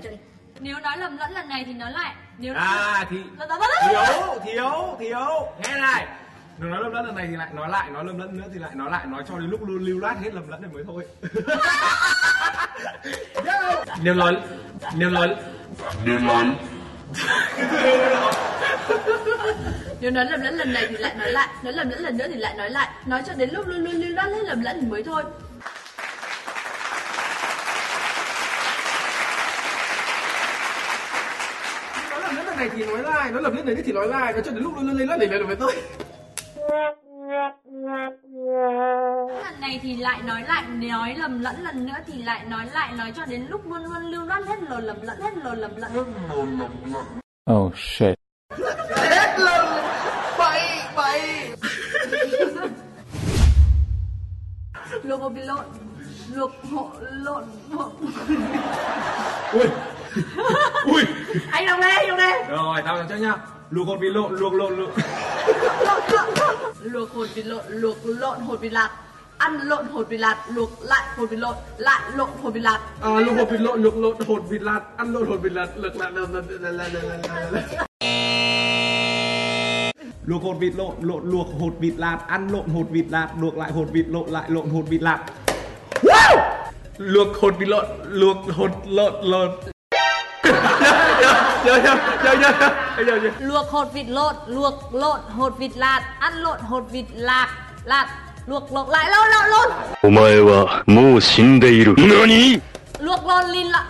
trước đi. Nếu nói lầm lẫn lần này thì nói lại. Nếu à thì thiếu thiếu thiếu. Nghe này. Nếu nói lầm lẫn lần này thì lại nói lại nói lầm lẫn nữa thì lại nói lại nói cho đến lúc lưu lưu loát hết lầm lẫn này mới thôi. Nếu nói nếu nói Nếu nói. Lầm lẫn lần này thì lại nói lại Nói lầm lẫn lần nữa thì lại nói lại. Nói cho đến lúc luôn luôn lưu loát hết lầm lẫn thì mới thôi nói lầm lẫn lần này thì nói lại nói lầm lẫn này thì nói lại nói cho đến lúc lưu lưu loát này mới thôi Lần này thì lại nói lại Nói lầm lẫn lần nữa thì lại nói lại Nói cho đến lúc luôn luôn lưu loát hết lồn lầm lẫn hết lồn lầm lẫn. Oh shit. hết lần bậy bậy. Luộc hột vịt lộn. Luộc hộ lộn. Hộ ui. Ui Anh đọc đây, anh đọc đây rồi tao làm trước nhá luộc hột vịt lộn luộc lộn luộc luộc hột vịt lộn luộc lộn hột vịt lạc ăn lộn hột vịt lạc luộc lại hột vịt lộn lại lộn hột vịt lạc à, luộc hột vịt lộn luộc lộn hột vịt lạt ăn lộn hột vịt lạt luộc lại luộc lại luộc hột vịt lộn lộn luộc hột vịt lạt ăn lộn hột vịt lạt luộc lại hột vịt lộn lại lộn hột vịt lạt luộc hột vịt lộn luộc hột lộn lộn nhớ nhớ nhớ nhớ nhớ nhớ nhớ luộc hột vịt lộn luộc lộn hột vịt lạt ăn lộn hột vịt lạc lạt luộc lộn lại lộn lộn lộn お前はもう死んでいる。何 luộc lộn lìn lại